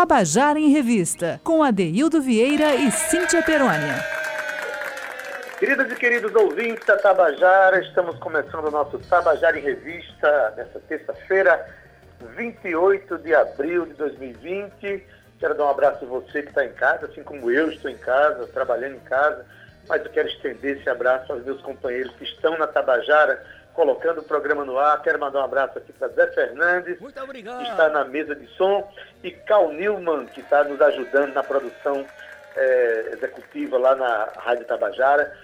Tabajara em Revista, com Adeildo Vieira e Cíntia Perônia. Queridas e queridos ouvintes da Tabajara, estamos começando o nosso Tabajara em Revista nesta terça-feira, 28 de abril de 2020. Quero dar um abraço a você que está em casa, assim como eu estou em casa, trabalhando em casa, mas eu quero estender esse abraço aos meus companheiros que estão na Tabajara colocando o programa no ar. Quero mandar um abraço aqui para Zé Fernandes, que está na mesa de som, e Cal Newman, que está nos ajudando na produção é, executiva lá na Rádio Tabajara.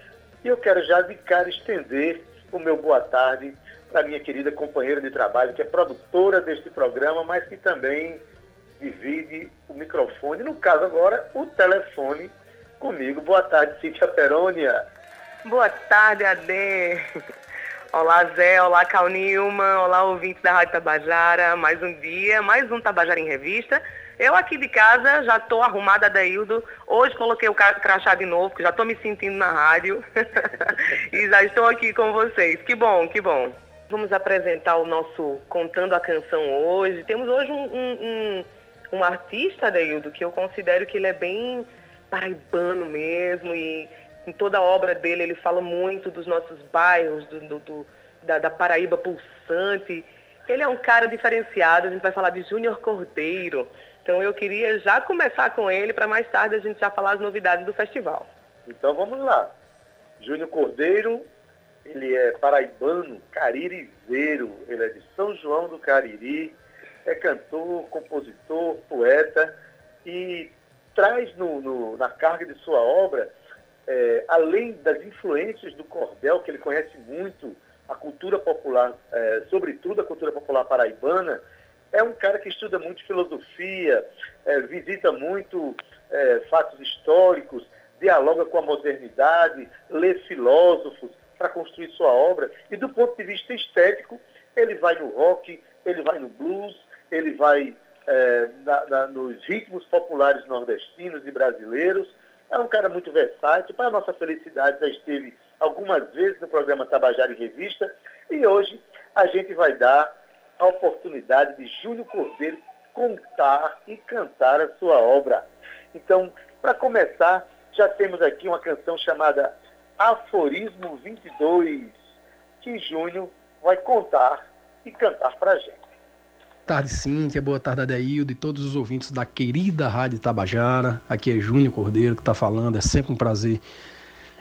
E eu quero já de cara estender o meu boa tarde para minha querida companheira de trabalho, que é produtora deste programa, mas que também divide o microfone, no caso agora, o telefone comigo. Boa tarde, Cíntia Perônia. Boa tarde, Ade. Olá, Zé. Olá, Cal Nilman. Olá, ouvintes da Rádio Tabajara. Mais um dia, mais um Tabajara em Revista. Eu aqui de casa já estou arrumada, Daildo. Hoje coloquei o crachá de novo, porque já estou me sentindo na rádio. e já estou aqui com vocês. Que bom, que bom. Vamos apresentar o nosso Contando a Canção hoje. Temos hoje um, um, um, um artista, Daildo, que eu considero que ele é bem paraibano mesmo e em toda a obra dele ele fala muito dos nossos bairros, do, do da, da, Paraíba pulsante. Ele é um cara diferenciado, a gente vai falar de Júnior Cordeiro. Então eu queria já começar com ele para mais tarde a gente já falar as novidades do festival. Então vamos lá. Júnior Cordeiro, ele é paraibano, caririzeiro, ele é de São João do Cariri, é cantor, compositor, poeta e traz no, no, na carga de sua obra é, além das influências do cordel, que ele conhece muito, a cultura popular, é, sobretudo a cultura popular paraibana, é um cara que estuda muito filosofia, é, visita muito é, fatos históricos, dialoga com a modernidade, lê filósofos para construir sua obra. E do ponto de vista estético, ele vai no rock, ele vai no blues, ele vai é, na, na, nos ritmos populares nordestinos e brasileiros é um cara muito versátil. Para a nossa felicidade, já esteve algumas vezes no programa Tabajara em Revista. E hoje a gente vai dar a oportunidade de Júlio Cordeiro contar e cantar a sua obra. Então, para começar, já temos aqui uma canção chamada Aforismo 22, que Júnior vai contar e cantar para a gente tarde, Cíntia. Boa tarde, Adeildo e todos os ouvintes da querida Rádio Tabajara. Aqui é Júnior Cordeiro que está falando. É sempre um prazer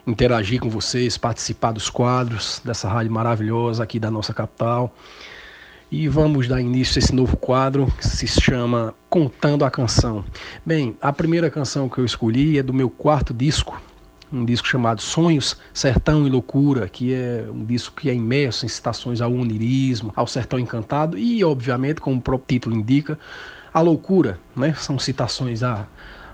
interagir com vocês, participar dos quadros dessa rádio maravilhosa aqui da nossa capital. E vamos dar início a esse novo quadro que se chama Contando a Canção. Bem, a primeira canção que eu escolhi é do meu quarto disco, um disco chamado Sonhos, Sertão e Loucura, que é um disco que é imerso em citações ao onirismo, ao sertão encantado e, obviamente, como o próprio título indica, a loucura, né? São citações a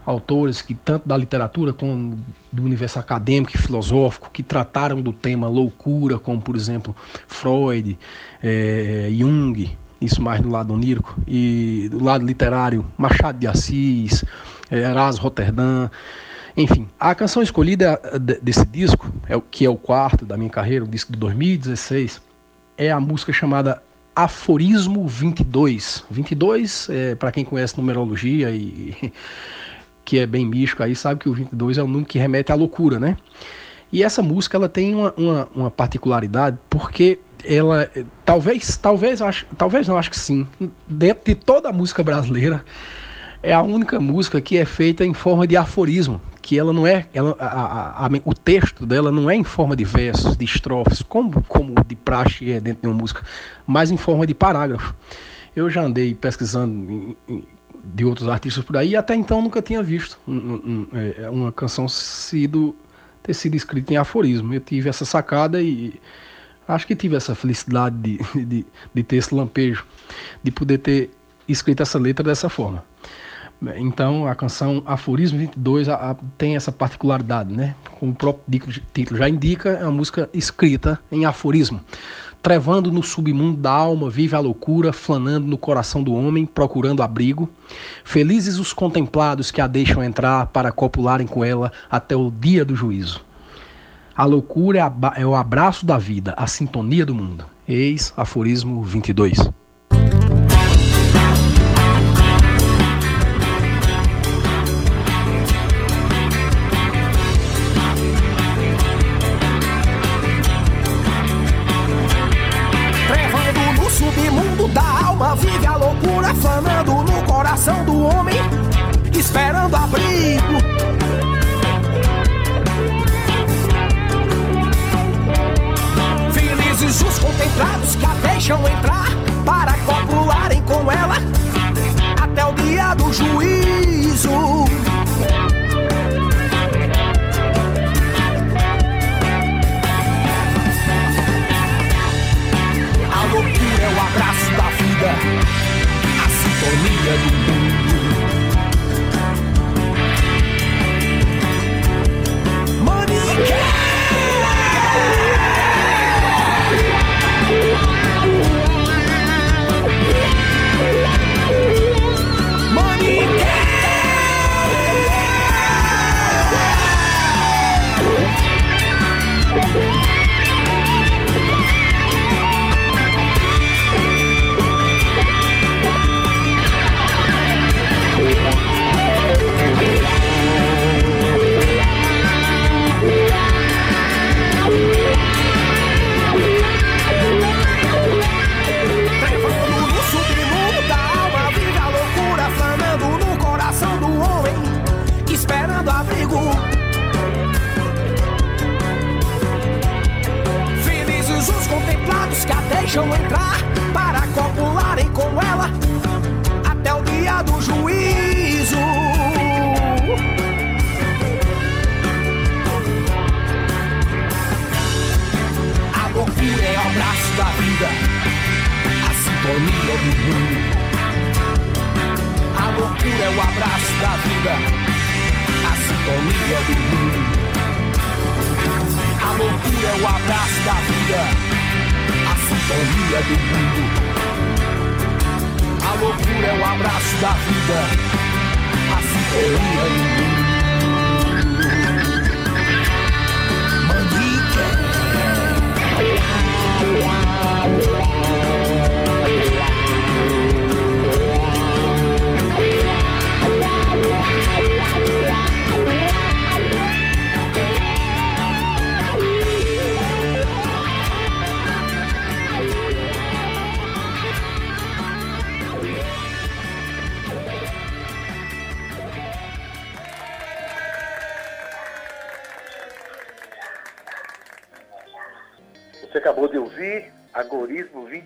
autores que tanto da literatura como do universo acadêmico e filosófico que trataram do tema loucura, como por exemplo Freud, é, Jung, isso mais do lado onírico, e do lado literário Machado de Assis, é, Erasmo Rotterdam, enfim, a canção escolhida desse disco, é o que é o quarto da minha carreira, o disco de 2016, é a música chamada Aforismo 22. 22, é, para quem conhece numerologia e que é bem místico aí, sabe que o 22 é um número que remete à loucura, né? E essa música ela tem uma, uma, uma particularidade porque ela talvez talvez acho talvez não acho que sim dentro de toda a música brasileira é a única música que é feita em forma de aforismo que ela não é, ela, a, a, a, o texto dela não é em forma de versos, de estrofes, como, como de praxe é dentro de uma música, mas em forma de parágrafo. Eu já andei pesquisando em, em, de outros artistas por aí e até então nunca tinha visto um, é, uma canção sido, ter sido escrita em aforismo. Eu tive essa sacada e acho que tive essa felicidade de, de, de ter esse lampejo, de poder ter escrito essa letra dessa forma. Então a canção Aforismo 22 a, a, tem essa particularidade, né? Como o próprio título já indica, é uma música escrita em aforismo. Trevando no submundo da alma, vive a loucura, flanando no coração do homem, procurando abrigo. Felizes os contemplados que a deixam entrar para copularem com ela até o dia do juízo. A loucura é, a, é o abraço da vida, a sintonia do mundo. Eis Aforismo 22. Deixam entrar para copularem com ela até o dia do juízo.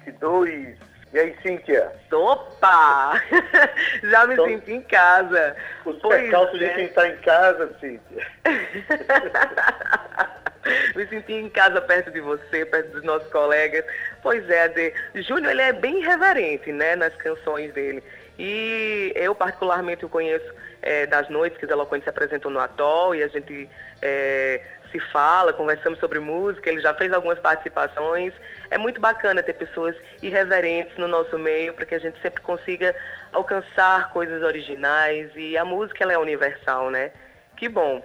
22. E aí, Cíntia? Opa! Já me então, senti em casa. Os percalços é. de quem está em casa, Cíntia. me senti em casa perto de você, perto dos nossos colegas. Pois é, Ade. Júnior, ele é bem irreverente, né, nas canções dele. E eu, particularmente, o conheço é, das noites que os Eloquentes se apresentam no Atol e a gente é, se fala, conversamos sobre música, ele já fez algumas participações. É muito bacana ter pessoas irreverentes no nosso meio para que a gente sempre consiga alcançar coisas originais e a música ela é universal, né? Que bom.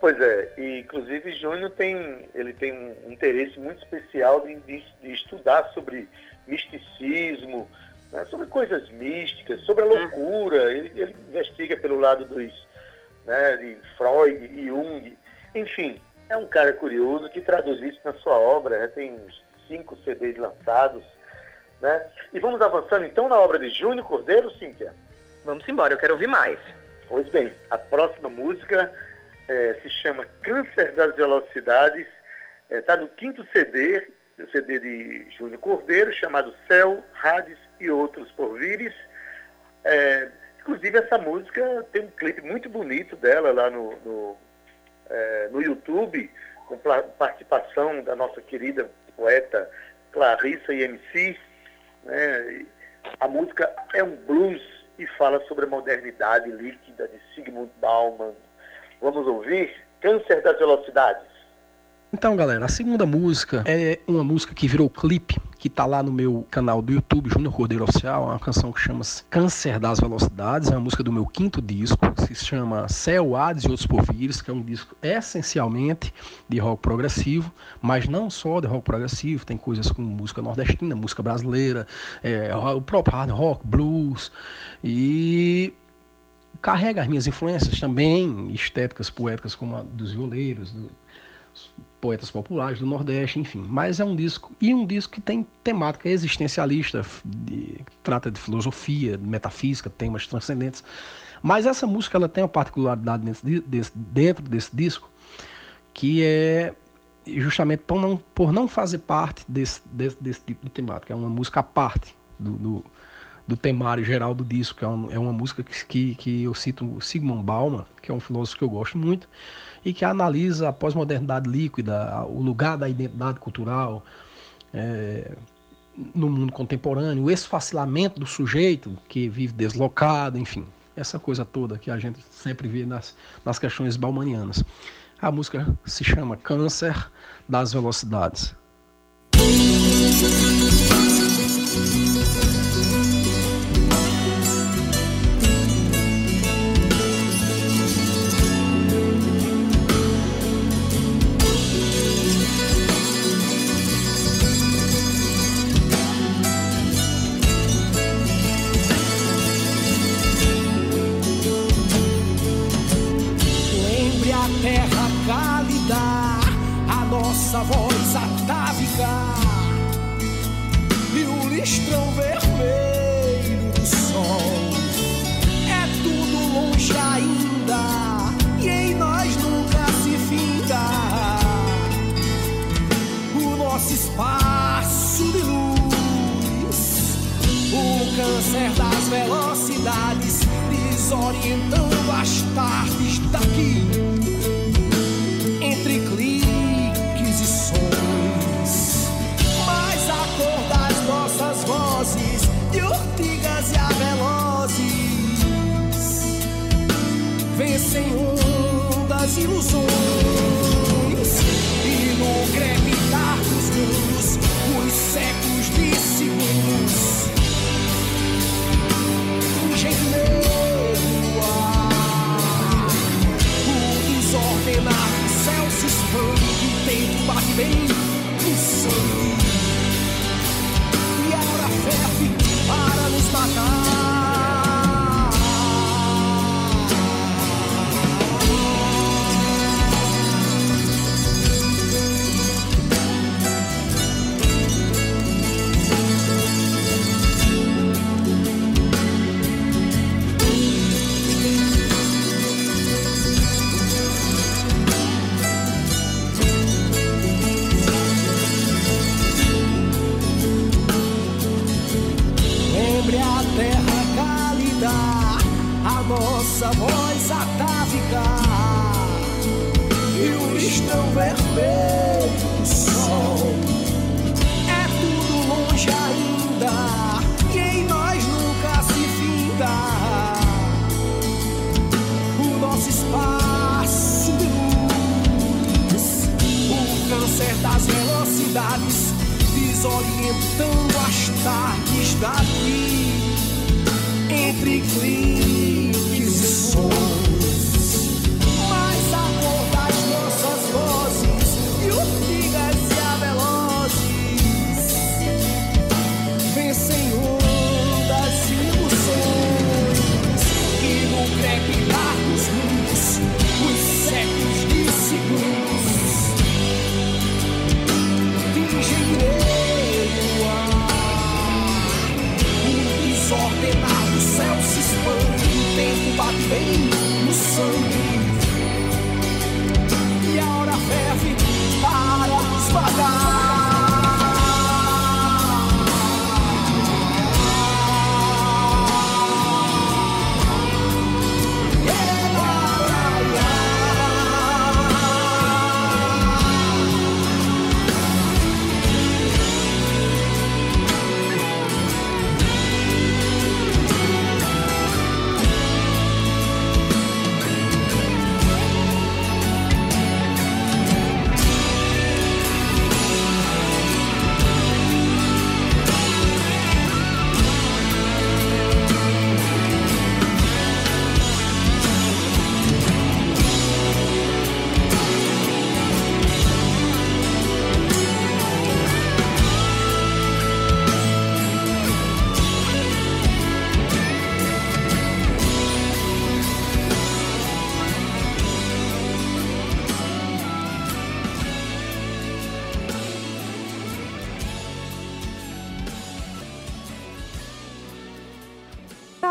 Pois é, e inclusive Júnior tem, ele tem um interesse muito especial de, de, de estudar sobre misticismo, né, sobre coisas místicas, sobre a hum. loucura. Ele, ele investiga pelo lado dos, né, de Freud e Jung. Enfim, é um cara curioso que traduz isso na sua obra, né? tem uns cinco CDs lançados. Né? E vamos avançando então na obra de Júnior Cordeiro, Cíntia? Vamos embora, eu quero ouvir mais. Pois bem, a próxima música é, se chama Câncer das Velocidades, está é, no quinto CD, o CD de Júnior Cordeiro, chamado Céu, Hades e Outros Porvires. É, inclusive essa música tem um clipe muito bonito dela lá no, no é, no YouTube, com participação da nossa querida poeta Clarissa e MC. Né? A música é um blues e fala sobre a modernidade líquida de Sigmund Bauman. Vamos ouvir Câncer das Velocidades. Então, galera, a segunda música é uma música que virou clipe, que tá lá no meu canal do YouTube, Júnior Cordeiro Oficial, é uma canção que chama Câncer das Velocidades, é uma música do meu quinto disco, que se chama Céu, Hades e Outros Porvires, que é um disco essencialmente de rock progressivo, mas não só de rock progressivo, tem coisas como música nordestina, música brasileira, é, o próprio hard rock, blues, e carrega as minhas influências também, estéticas, poéticas, como a dos violeiros, do, poetas populares do Nordeste, enfim. Mas é um disco, e um disco que tem temática existencialista, de, trata de filosofia, de metafísica, temas transcendentes. Mas essa música ela tem uma particularidade dentro desse, dentro desse disco, que é justamente por não, por não fazer parte desse, desse, desse tipo de temática. É uma música à parte do, do, do temário geral do disco, que é uma, é uma música que, que, que eu cito o Sigmund Bauman, que é um filósofo que eu gosto muito, e que analisa a pós-modernidade líquida, o lugar da identidade cultural é, no mundo contemporâneo, o esfacilamento do sujeito que vive deslocado, enfim, essa coisa toda que a gente sempre vê nas, nas questões baumanianas. A música se chama Câncer das Velocidades. certas velocidades, desorientando as tardes daqui. Entre cliques e sons, mas a cor das nossas vozes, de urtigas e avelozes, vencem ondas e ilusões. rock on.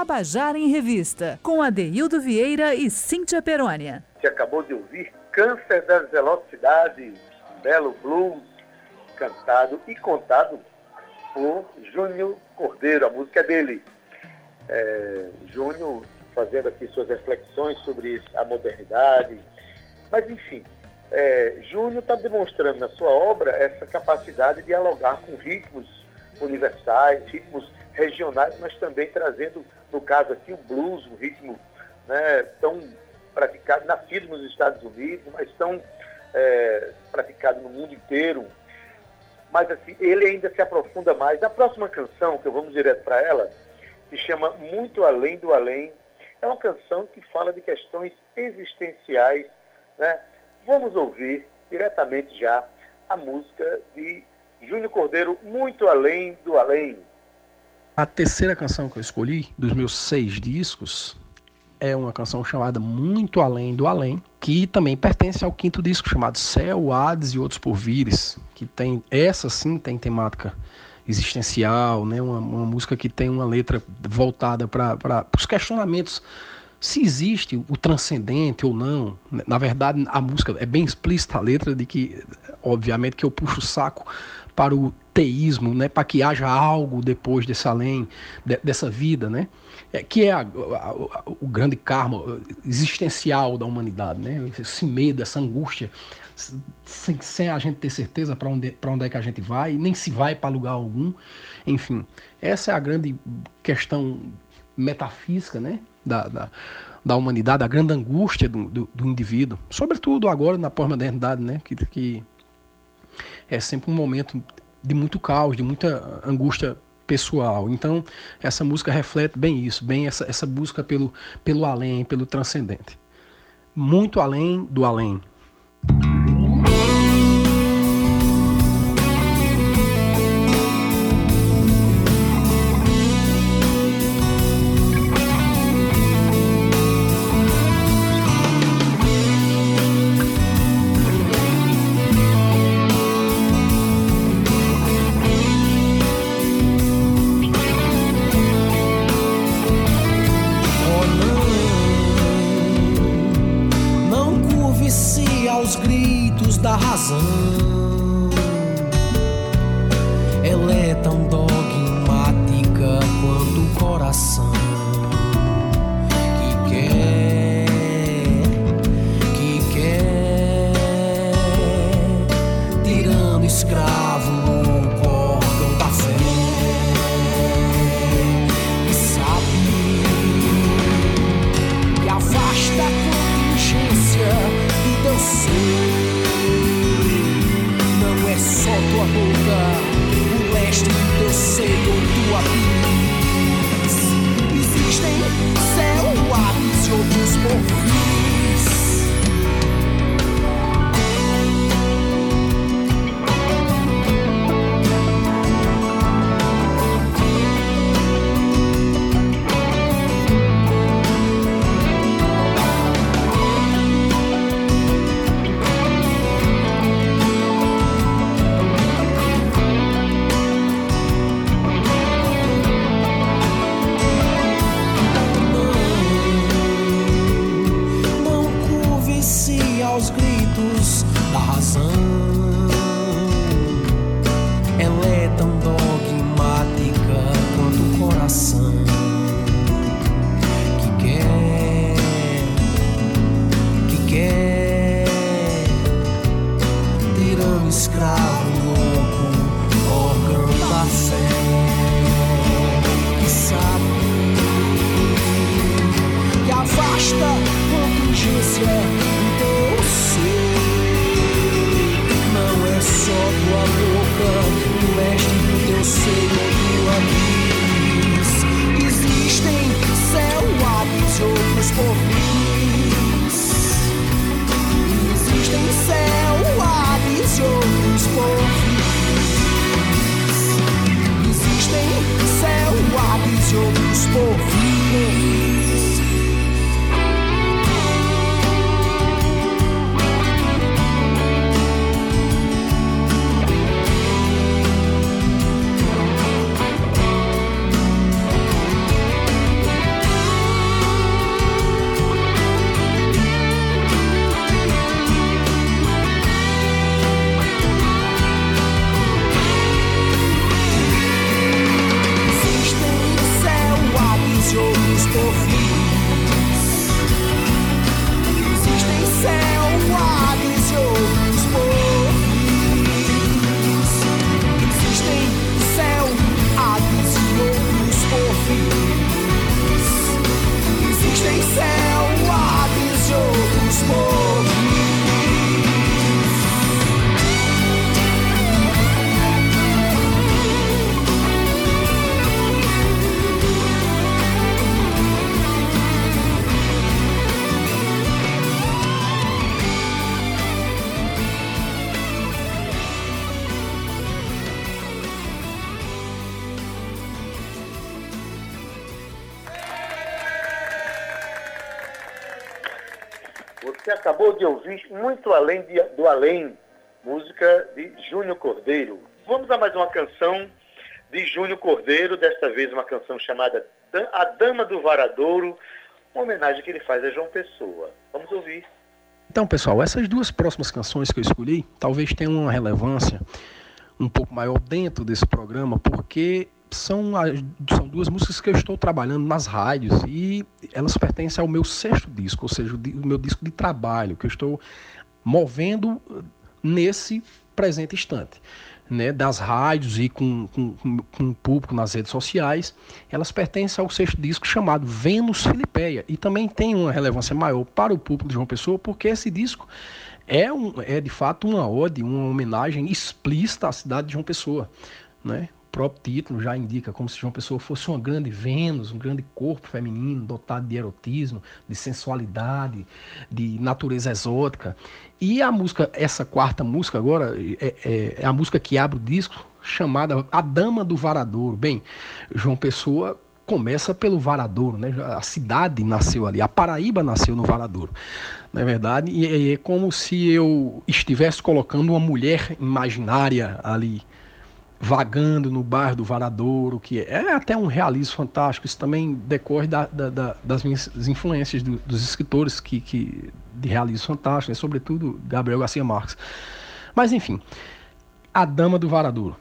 Tabajara em Revista, com Adeildo Vieira e Cíntia Perônia. Você acabou de ouvir Câncer das Velocidades, belo blues cantado e contado por Júnior Cordeiro, a música é dele. É, Júnior fazendo aqui suas reflexões sobre a modernidade. Mas, enfim, é, Júnior está demonstrando na sua obra essa capacidade de dialogar com ritmos universais, ritmos regionais, mas também trazendo, no caso aqui, o blues, um ritmo né, tão praticado, nascido nos Estados Unidos, mas tão é, praticado no mundo inteiro. Mas assim, ele ainda se aprofunda mais. A próxima canção, que eu vamos direto para ela, se chama Muito Além do Além. É uma canção que fala de questões existenciais. Né? Vamos ouvir diretamente já a música de Júnior Cordeiro, Muito Além do Além. A terceira canção que eu escolhi, dos meus seis discos, é uma canção chamada Muito Além do Além, que também pertence ao quinto disco chamado Céu, Hades e Outros Porvires, que tem essa sim tem temática existencial, né? uma, uma música que tem uma letra voltada para os questionamentos se existe o transcendente ou não. Na verdade, a música é bem explícita a letra de que, obviamente, que eu puxo o saco para o teísmo, né, para que haja algo depois desse além, de, dessa vida, né, é, que é a, a, a, o grande karma existencial da humanidade, né, esse medo, essa angústia, sem, sem a gente ter certeza para onde, onde é que a gente vai, nem se vai para lugar algum, enfim, essa é a grande questão metafísica, né, da, da, da humanidade, a grande angústia do, do, do indivíduo, sobretudo agora na pós-modernidade, né, que, que é sempre um momento de muito caos, de muita angústia pessoal. Então, essa música reflete bem isso, bem essa, essa busca pelo, pelo além, pelo transcendente. Muito além do além. disgraça. Você acabou de ouvir Muito Além de, do Além, música de Júnior Cordeiro. Vamos a mais uma canção de Júnior Cordeiro, desta vez uma canção chamada A Dama do Varadouro, uma homenagem que ele faz a João Pessoa. Vamos ouvir. Então, pessoal, essas duas próximas canções que eu escolhi talvez tenham uma relevância um pouco maior dentro desse programa, porque são, são duas músicas que eu estou trabalhando nas rádios e elas pertencem ao meu sexto disco, ou seja, o meu disco de trabalho, que eu estou movendo nesse presente instante. Né, das rádios e com, com, com, o público nas redes sociais, elas pertencem ao sexto disco chamado Vênus Filipeia. E também tem uma relevância maior para o público de João Pessoa, porque esse disco é, um, é de fato uma ode, uma homenagem explícita à cidade de João Pessoa. Né? Próprio título já indica como se João Pessoa fosse uma grande Vênus, um grande corpo feminino dotado de erotismo, de sensualidade, de natureza exótica. E a música, essa quarta música agora, é, é, é a música que abre o disco, chamada A Dama do Varadouro. Bem, João Pessoa começa pelo Varadouro, né? A cidade nasceu ali, a Paraíba nasceu no Varadouro, não é verdade? E é como se eu estivesse colocando uma mulher imaginária ali vagando no bairro do Varadouro, que é até um realismo fantástico. Isso também decorre da, da, da, das minhas influências do, dos escritores que, que, de realismo fantástico, né? sobretudo Gabriel Garcia Marques. Mas enfim, A Dama do Varadouro.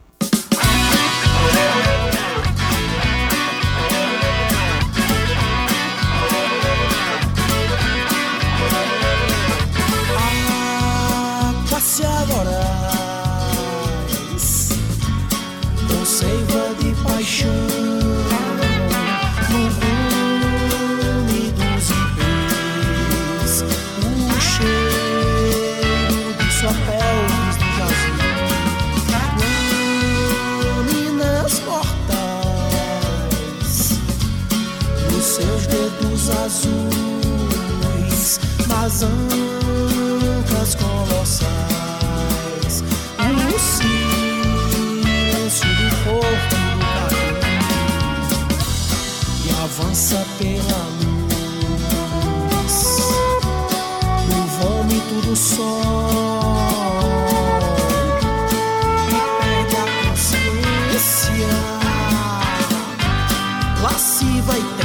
Ancas colossais, o silêncio do porto do caminho e avança pela luz, o vômito do sol. E perde a consciência, lasciva e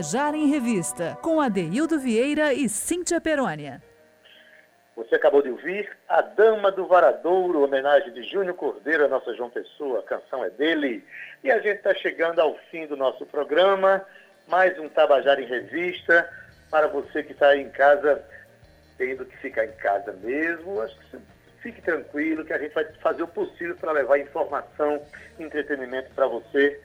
Tabajara em Revista, com Adeildo Vieira e Cíntia Perônia. Você acabou de ouvir A Dama do Varadouro, homenagem de Júnior Cordeiro, a nossa João Pessoa, a canção é dele. E a gente está chegando ao fim do nosso programa, mais um Tabajara em Revista, para você que está aí em casa, tendo que ficar em casa mesmo, acho que fique tranquilo que a gente vai fazer o possível para levar informação entretenimento para você,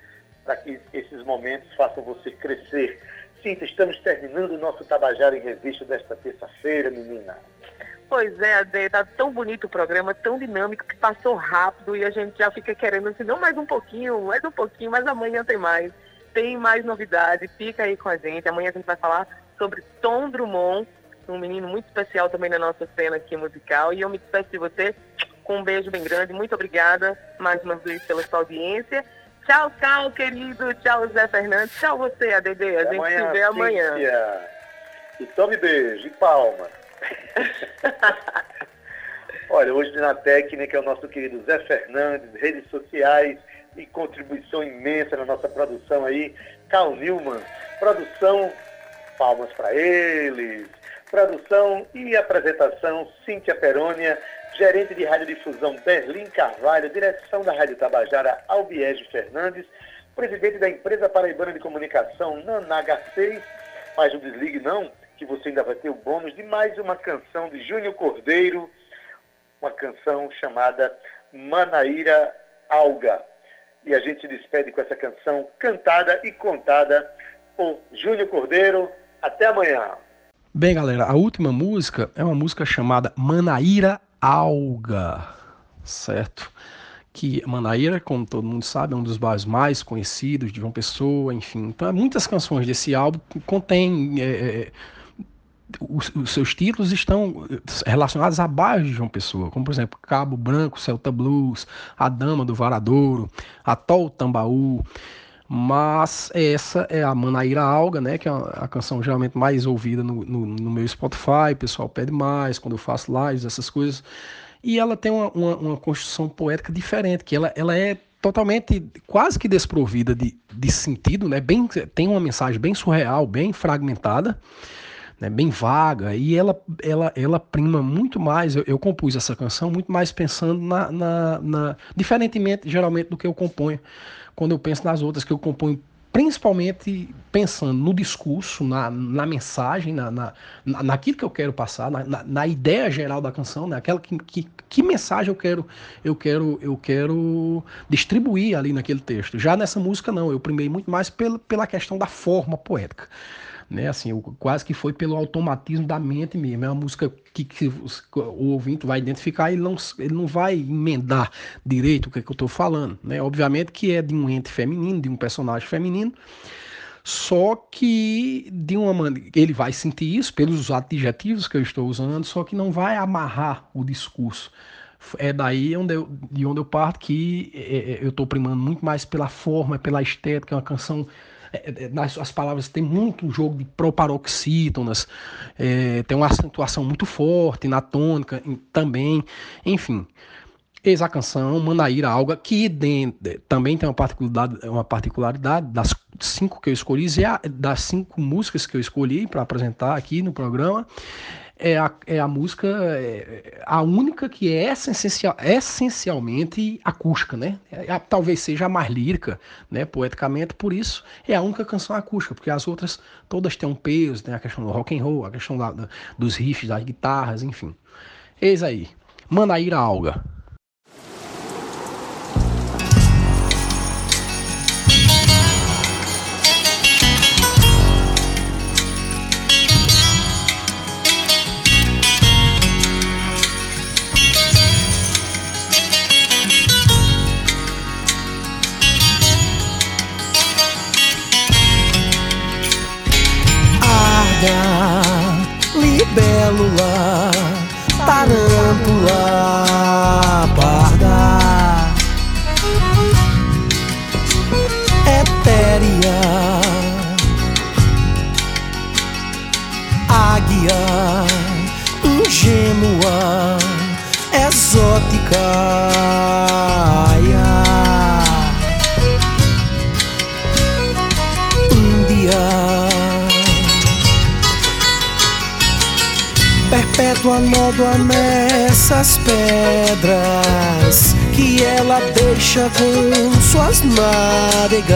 para que esses momentos façam você crescer. Sim, estamos terminando o nosso Tabajara em Revista desta terça-feira, menina. Pois é, Ade, tá tão bonito o programa, tão dinâmico, que passou rápido e a gente já fica querendo assim, não mais um pouquinho, mais um pouquinho, mas amanhã tem mais. Tem mais novidade, fica aí com a gente. Amanhã a gente vai falar sobre Tom Drummond, um menino muito especial também na nossa cena aqui musical. E eu me despeço de você com um beijo bem grande. Muito obrigada mais uma vez pela sua audiência. Tchau, tchau, querido. Tchau, Zé Fernandes. Tchau, você, ADD. A gente se vê amanhã. Cíntia. E tome beijo e palma. Olha, hoje na técnica é o nosso querido Zé Fernandes, redes sociais e contribuição imensa na nossa produção aí, Carl Newman. Produção, palmas para eles. Produção e apresentação, Cíntia Perônia, gerente de radiodifusão Berlim Carvalho, direção da Rádio Tabajara, Albiege Fernandes, presidente da empresa paraibana de comunicação, Nanaga 6, mas não desligue não, que você ainda vai ter o bônus de mais uma canção de Júnior Cordeiro, uma canção chamada Manaíra Alga. E a gente se despede com essa canção cantada e contada por Júnior Cordeiro. Até amanhã. Bem, galera, a última música é uma música chamada Manaíra Alga, certo? Que Manaíra, como todo mundo sabe, é um dos bairros mais conhecidos de João Pessoa, enfim. Então, muitas canções desse álbum contêm. É, os, os, seus títulos estão relacionados a bairros de João Pessoa, como por exemplo Cabo Branco, Celta Blues, A Dama do Varadouro, Atol Tambaú. Mas essa é a Manaíra Alga, né? Que é a canção geralmente mais ouvida no, no, no, meu Spotify, o pessoal pede mais quando eu faço lives, essas coisas. E ela tem uma, uma, uma construção poética diferente, que ela, ela é totalmente, quase que desprovida de, de sentido, né? Bem, tem uma mensagem bem surreal, bem fragmentada né, bem vaga, e ela, ela, ela prima muito mais. Eu, eu compus essa canção muito mais pensando na, na, na, Diferentemente, geralmente, do que eu componho quando eu penso nas outras, que eu componho principalmente pensando no discurso, na, na mensagem, na, na, naquilo que eu quero passar, na, na, na ideia geral da canção, né? Aquela que, que, que, mensagem eu quero, eu quero, eu quero distribuir ali naquele texto. Já nessa música não, eu primei muito mais pela, pela questão da forma poética né? Assim, eu, quase que foi pelo automatismo da mente mesmo. É uma música que, que o ouvinte vai identificar e não, ele não vai emendar direito o que, é que eu estou falando, né? Obviamente que é de um ente feminino, de um personagem feminino, só que de uma maneira ele vai sentir isso pelos adjetivos que eu estou usando, só que não vai amarrar o discurso. É daí onde eu, de onde eu parto que é, é eu estou primando muito mais pela forma, pela estética, é uma canção é, é, nas as palavras tem muito jogo de proparoxítonas, é, tem uma acentuação muito forte na tônica também, enfim. Eis a canção Manaíra Alga, que dentro, também tem uma particularidade, uma particularidade das cinco que eu escolhi, das cinco músicas que eu escolhi para apresentar aqui no programa é a, é a música, é, a única que é essencial, essencialmente acústica, né? É, talvez seja a mais lírica, né? Poeticamente, por isso é a única canção acústica, porque as outras todas têm um peso, né? A questão do rock and roll, a questão da, da, dos riffs, das guitarras, enfim. Eis aí, Manaíra Alga. Libélula, tarântula, perpétua nódoa nessas pedras que ela deixa com suas nádegas.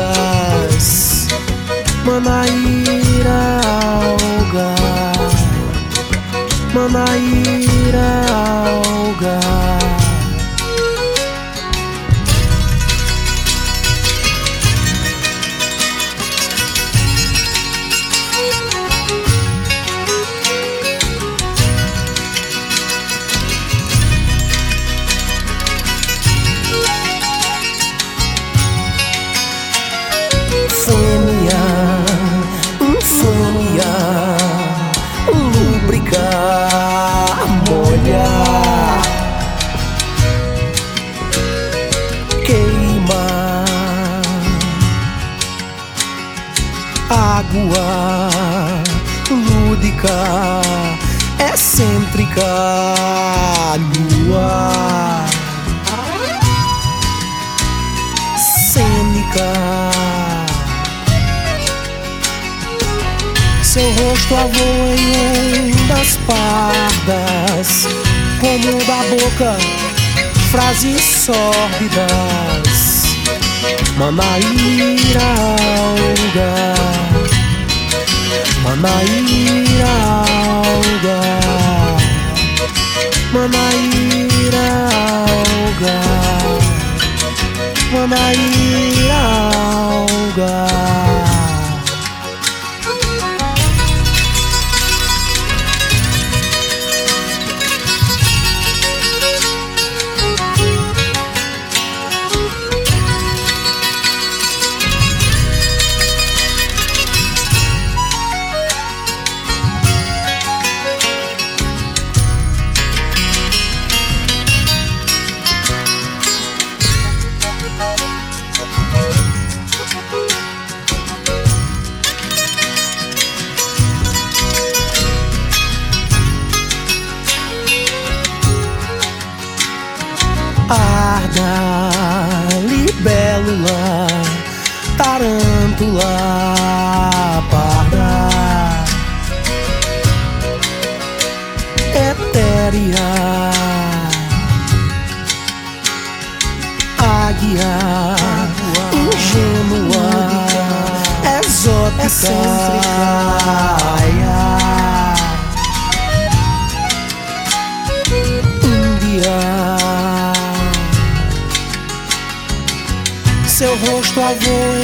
Manaíra alga, Manaíra alga. Cênica nua Cênica. Seu rosto avô em ondas pardas Como da boca frases sórdidas. Manaíra Manaíra Alga Manaíra Alga Manaíra Alga Arda, libélula, tarântula, rosto